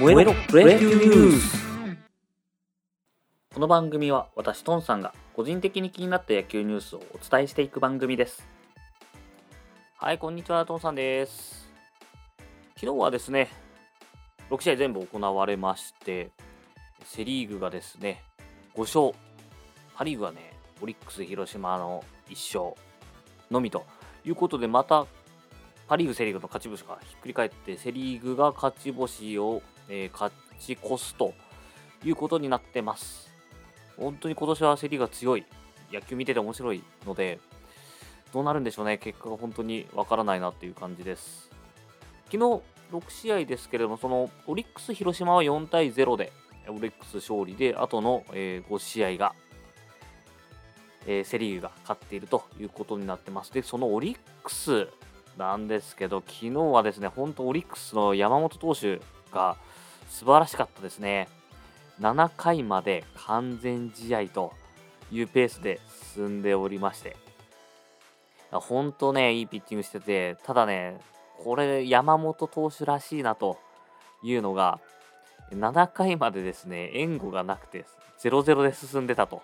燃えろプロ野球ニュースこの番組は私トンさんが個人的に気になった野球ニュースをお伝えしていく番組です。はいこんにちはトンさんです。昨日はですね6試合全部行われましてセ・リーグがですね5勝。パ・リーグはねオリックス広島の1勝のみということでまたパ・リーグ、セ・リーグの勝ち星がひっくり返って、セ・リーグが勝ち星を、えー、勝ち越すということになってます。本当に今年はセ・リーが強い。野球見てて面白いので、どうなるんでしょうね。結果が本当にわからないなっていう感じです。昨日6試合ですけれども、そのオリックス、広島は4対0で、オリックス勝利で、あとの、えー、5試合が、えー、セ・リーグが勝っているということになってます。で、そのオリックスなんですけど、昨日はですね、本当オリックスの山本投手が素晴らしかったですね。7回まで完全試合というペースで進んでおりまして、本当ね、いいピッチングしてて、ただね、これ山本投手らしいなというのが、7回までですね、援護がなくて、0-0で進んでたと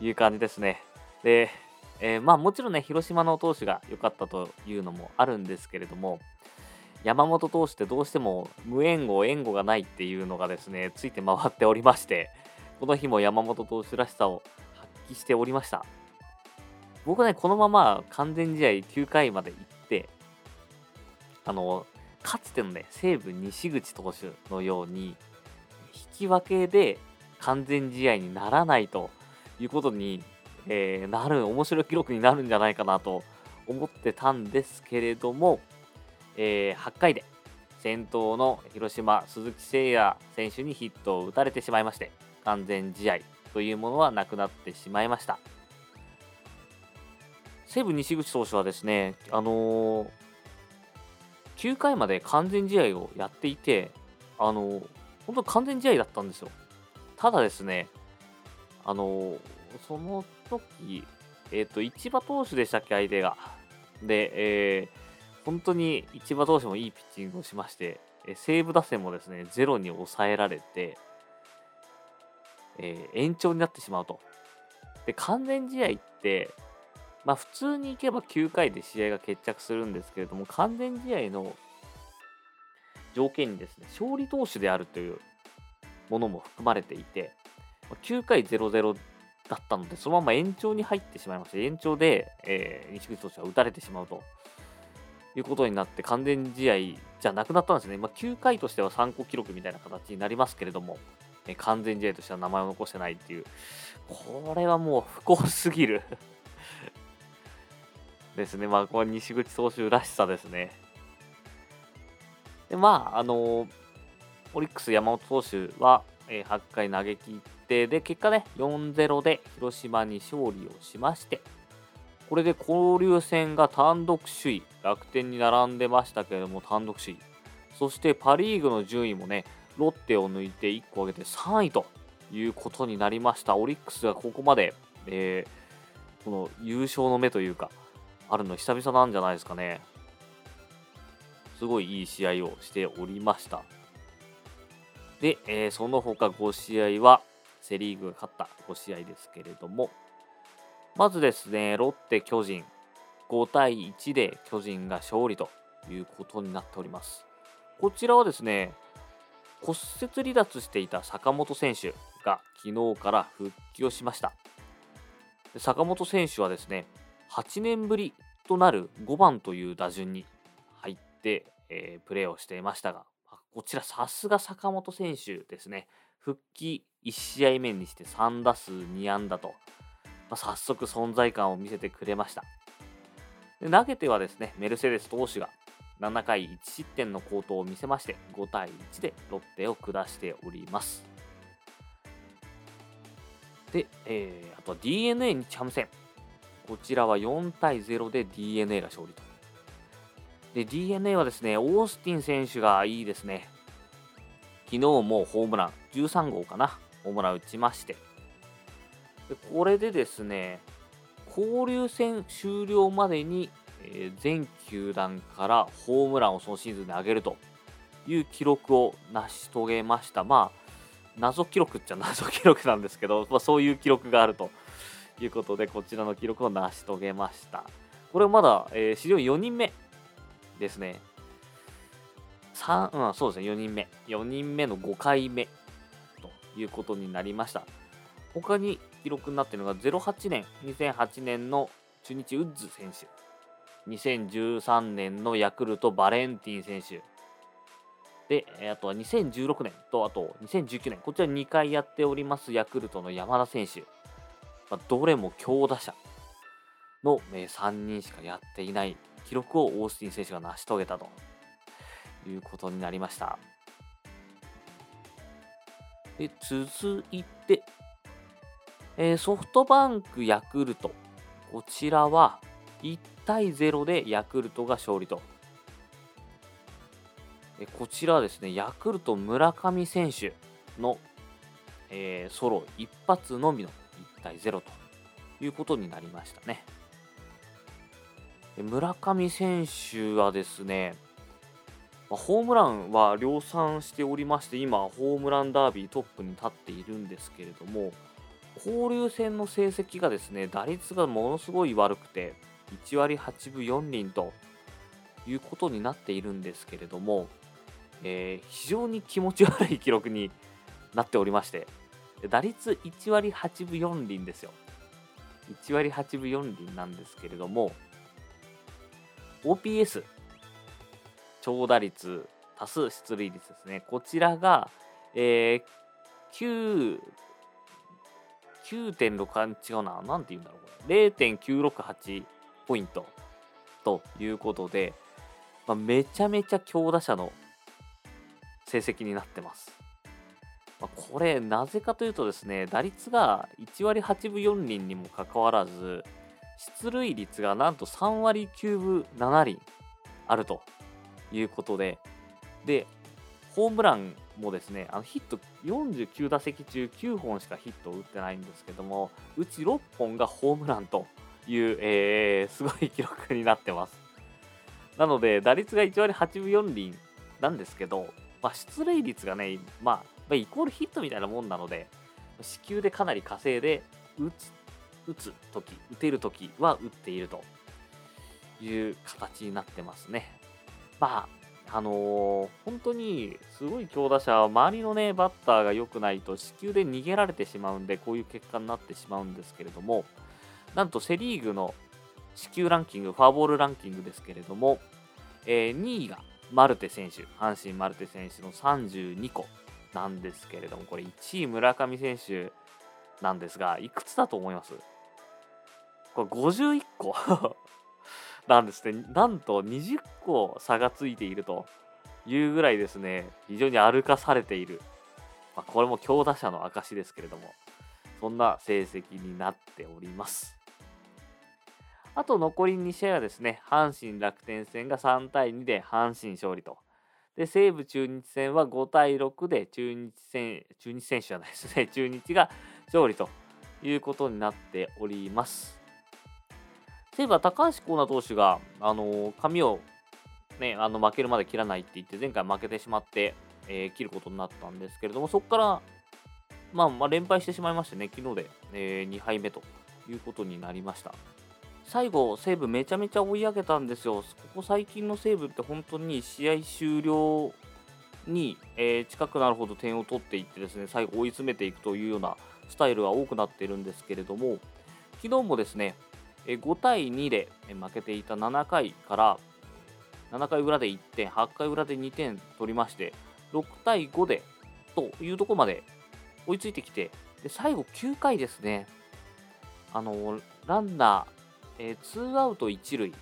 いう感じですね。で、えー、まあもちろんね、広島の投手が良かったというのもあるんですけれども、山本投手ってどうしても無援護、援護がないっていうのがですね、ついて回っておりまして、この日も山本投手らしさを発揮しておりました。僕はね、このまま完全試合9回まで行って、あの、かつてのね、西武西口投手のように、引き分けで完全試合にならないということにえー、なる、面白い記録になるんじゃないかなと思ってたんですけれども、えー、8回で先頭の広島、鈴木誠也選手にヒットを打たれてしまいまして、完全試合というものはなくなってしまいました。西武西口投手はですね、あのー、9回まで完全試合をやっていて、あのー、本当完全試合だったんですよ。ただですね、あのー、その時、えっ、と、市場投手でしたっけ、相手が。で、えー、本当に市場投手もいいピッチングをしまして、え西武打線もですね、ゼロに抑えられて、えー、延長になってしまうと。で、完全試合って、まあ普通にいけば9回で試合が決着するんですけれども、完全試合の条件にですね、勝利投手であるというものも含まれていて、9回0-0だったので、そのまま延長に入ってしまいまして、延長で、えー、西口投手は打たれてしまうということになって、完全試合じゃなくなったんですね。まあ、9回としては参考記録みたいな形になりますけれども、え、完全試合としては名前を残してないっていう、これはもう不幸すぎる ですね。まあ、これは西口投手らしさですね。で、まあ、あの、オリックス山本投手は、え、8回投げ切って、で、結果ね、4-0で広島に勝利をしまして、これで交流戦が単独首位、楽天に並んでましたけれども、単独首位。そしてパ・リーグの順位もね、ロッテを抜いて1個上げて3位ということになりました。オリックスがここまで、えー、この優勝の目というか、あるの久々なんじゃないですかね。すごいいい試合をしておりました。で、えー、その他5試合はセ・リーグが勝った5試合ですけれども、まずですね、ロッテ、巨人、5対1で巨人が勝利ということになっております。こちらはですね、骨折離脱していた坂本選手が昨日から復帰をしました。坂本選手はですね、8年ぶりとなる5番という打順に入って、えー、プレーをしていましたが、こちらさすが坂本選手ですね。復帰1試合目にして3打数2安打と、まあ、早速存在感を見せてくれましたで。投げてはですね、メルセデス投手が7回1失点の好投を見せまして、5対1でロッテを下しております。で、えー、あとは DNA 日ハム戦。こちらは4対0で DNA が勝利と。で、DNA はですね、オースティン選手がいいですね。昨日もホームラン、13号かな、ホームラン打ちまして。でこれでですね、交流戦終了までに、えー、全球団からホームランをそのシーズンで上げるという記録を成し遂げました。まあ謎記録っちゃ 謎記録なんですけど、まあ、そういう記録があるということでこちらの記録を成し遂げました。これはまだ、えー、史上4人目ですね。3、うん、そうですね4人目。4人目の5回目ということになりました。他に記録になっているのが08年2008年の中日ウッズ選手2013年のヤクルトバレンティン選手で、あとは2016年と、あと2019年、こちら2回やっておりますヤクルトの山田選手。まあ、どれも強打者の3人しかやっていない記録をオースティン選手が成し遂げたということになりました。で続いて、えー、ソフトバンク、ヤクルト。こちらは1対0でヤクルトが勝利とえこちらはですね、ヤクルト村上選手の、えー、ソロ一発のみの1対0ということになりましたね。村上選手はですね、ホームランは量産しておりまして、今、ホームランダービートップに立っているんですけれども、交流戦の成績がですね、打率がものすごい悪くて、1割8分4厘ということになっているんですけれども、えー、非常に気持ち悪い記録になっておりまして、打率1割8分4厘ですよ。1割8分4厘なんですけれども、OPS、長打率、多数出塁率ですね。こちらが、えー、9、9.6、違うな、なんて言うんだろう、これ。0.968ポイントということで、まあ、めちゃめちゃ強打者の成績になってます。まあ、これ、なぜかというとですね、打率が1割8分4厘にもかかわらず、出塁率がなんと3割9分7厘あるということで、で、ホームランもですね、あのヒット49打席中9本しかヒットを打ってないんですけども、うち6本がホームランという、えー、すごい記録になってます。なので、打率が1割8分4厘なんですけど、まあ、出塁率がね、まあ、イコールヒットみたいなもんなので、支給でかなり稼いで打つ、打つ時、打てる時は打っているという形になってますね。まあ、あのー、本当にすごい強打者は周りのね、バッターが良くないと死球で逃げられてしまうんで、こういう結果になってしまうんですけれども、なんとセ・リーグの死球ランキング、ファーボールランキングですけれども、えー、2位がマルテ選手、阪神マルテ選手の32個なんですけれども、これ1位村上選手なんですが、いくつだと思います？これ51個なんですね。なんと20個差がついているというぐらいですね、非常に歩かされている。まあ、これも強打者の証ですけれども、そんな成績になっております。あと残り2試合はですね、阪神楽天戦が3対2で阪神勝利と。で、西武中日戦は5対6で中日戦、中日選手じゃないですね、中日が勝利ということになっております。西武は高橋光成投手が、あのー、髪をね、あの負けるまで切らないって言って、前回負けてしまって、えー、切ることになったんですけれども、そこから、まあ、まあ、連敗してしまいましてね、昨日で、えー、2敗目ということになりました。最後、西武めちゃめちゃ追い上げたんですよ。ここ最近の西武って本当に試合終了に、えー、近くなるほど点を取っていってですね、最後追い詰めていくというようなスタイルが多くなっているんですけれども、昨日もですね、5対2で負けていた7回から7回裏で1点、8回裏で2点取りまして、6対5でというところまで追いついてきて、で最後9回ですね、あのランナーえー、ツーアウト1塁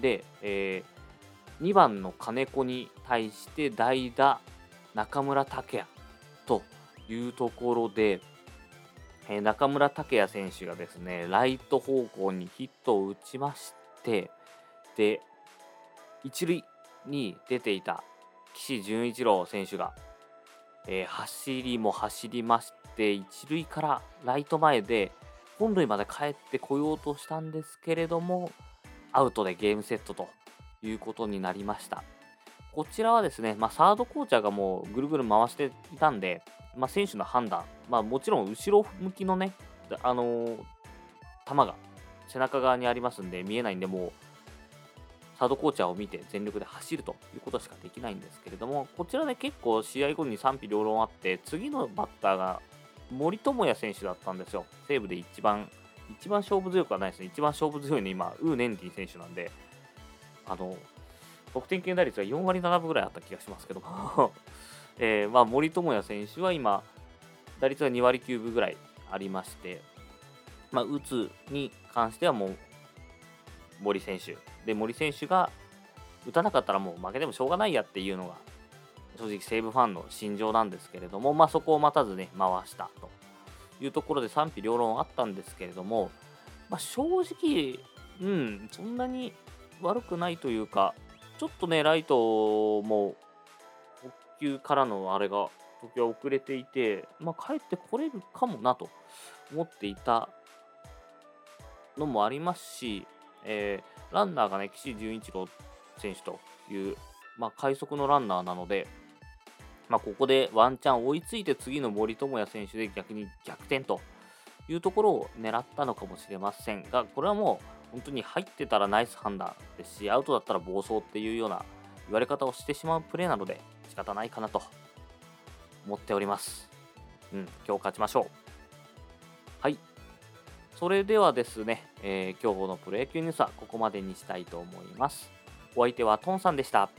で、えー、2番の金子に対して代打中村剛也というところで、え、中村剛也選手がですねライト方向にヒットを打ちましてで1塁に出ていた岸潤一郎選手が、えー、走りも走りまして1塁からライト前で本塁まで帰ってこようとしたんですけれども、アウトでゲームセットということになりました。こちらはですね、まあ、サードコーチャーがもうぐるぐる回していたんで、まあ、選手の判断、まあ、もちろん後ろ向きのね、あのー、球が背中側にありますんで見えないんで、もうサードコーチャーを見て全力で走るということしかできないんですけれども、こちらで結構試合後に賛否両論あって、次のバッターが森友哉選手だったんですよ。西武で一番、一番勝負強くはないですね。一番勝負強いの今、ウー・ネンディ選手なんで、あの、得点圏打率が4割7分ぐらいあった気がしますけども。えー、まあ、森友哉選手は今、打率が2割9分ぐらいありまして、まあ、打つに関してはもう森選手。で森選手が打たなかったらもう負けてもしょうがないやっていうのが正直西武ファンの心情なんですけれども、まあ、そこを待たずね回したというところで賛否両論あったんですけれども、まあ、正直、うん、そんなに悪くないというかちょっとねライトも補給からのあれが時は遅れていて、まあ、帰ってこれるかもなと思っていたのもありますし、えー、ランナーがね、岸潤一郎選手という、まあ、快速のランナーなので、まあ、ここでワンチャン追いついて次の森友哉選手で逆に逆転というところを狙ったのかもしれませんが、これはもう本当に入ってたらナイス判断ですし、アウトだったら暴走っていうような言われ方をしてしまうプレーなので仕方ないかなと思っております。うん、今日勝ちましょう。はい。それではですね、えー、今日のプロ野球ニュースはここまでにしたいと思います。お相手はトンさんでした。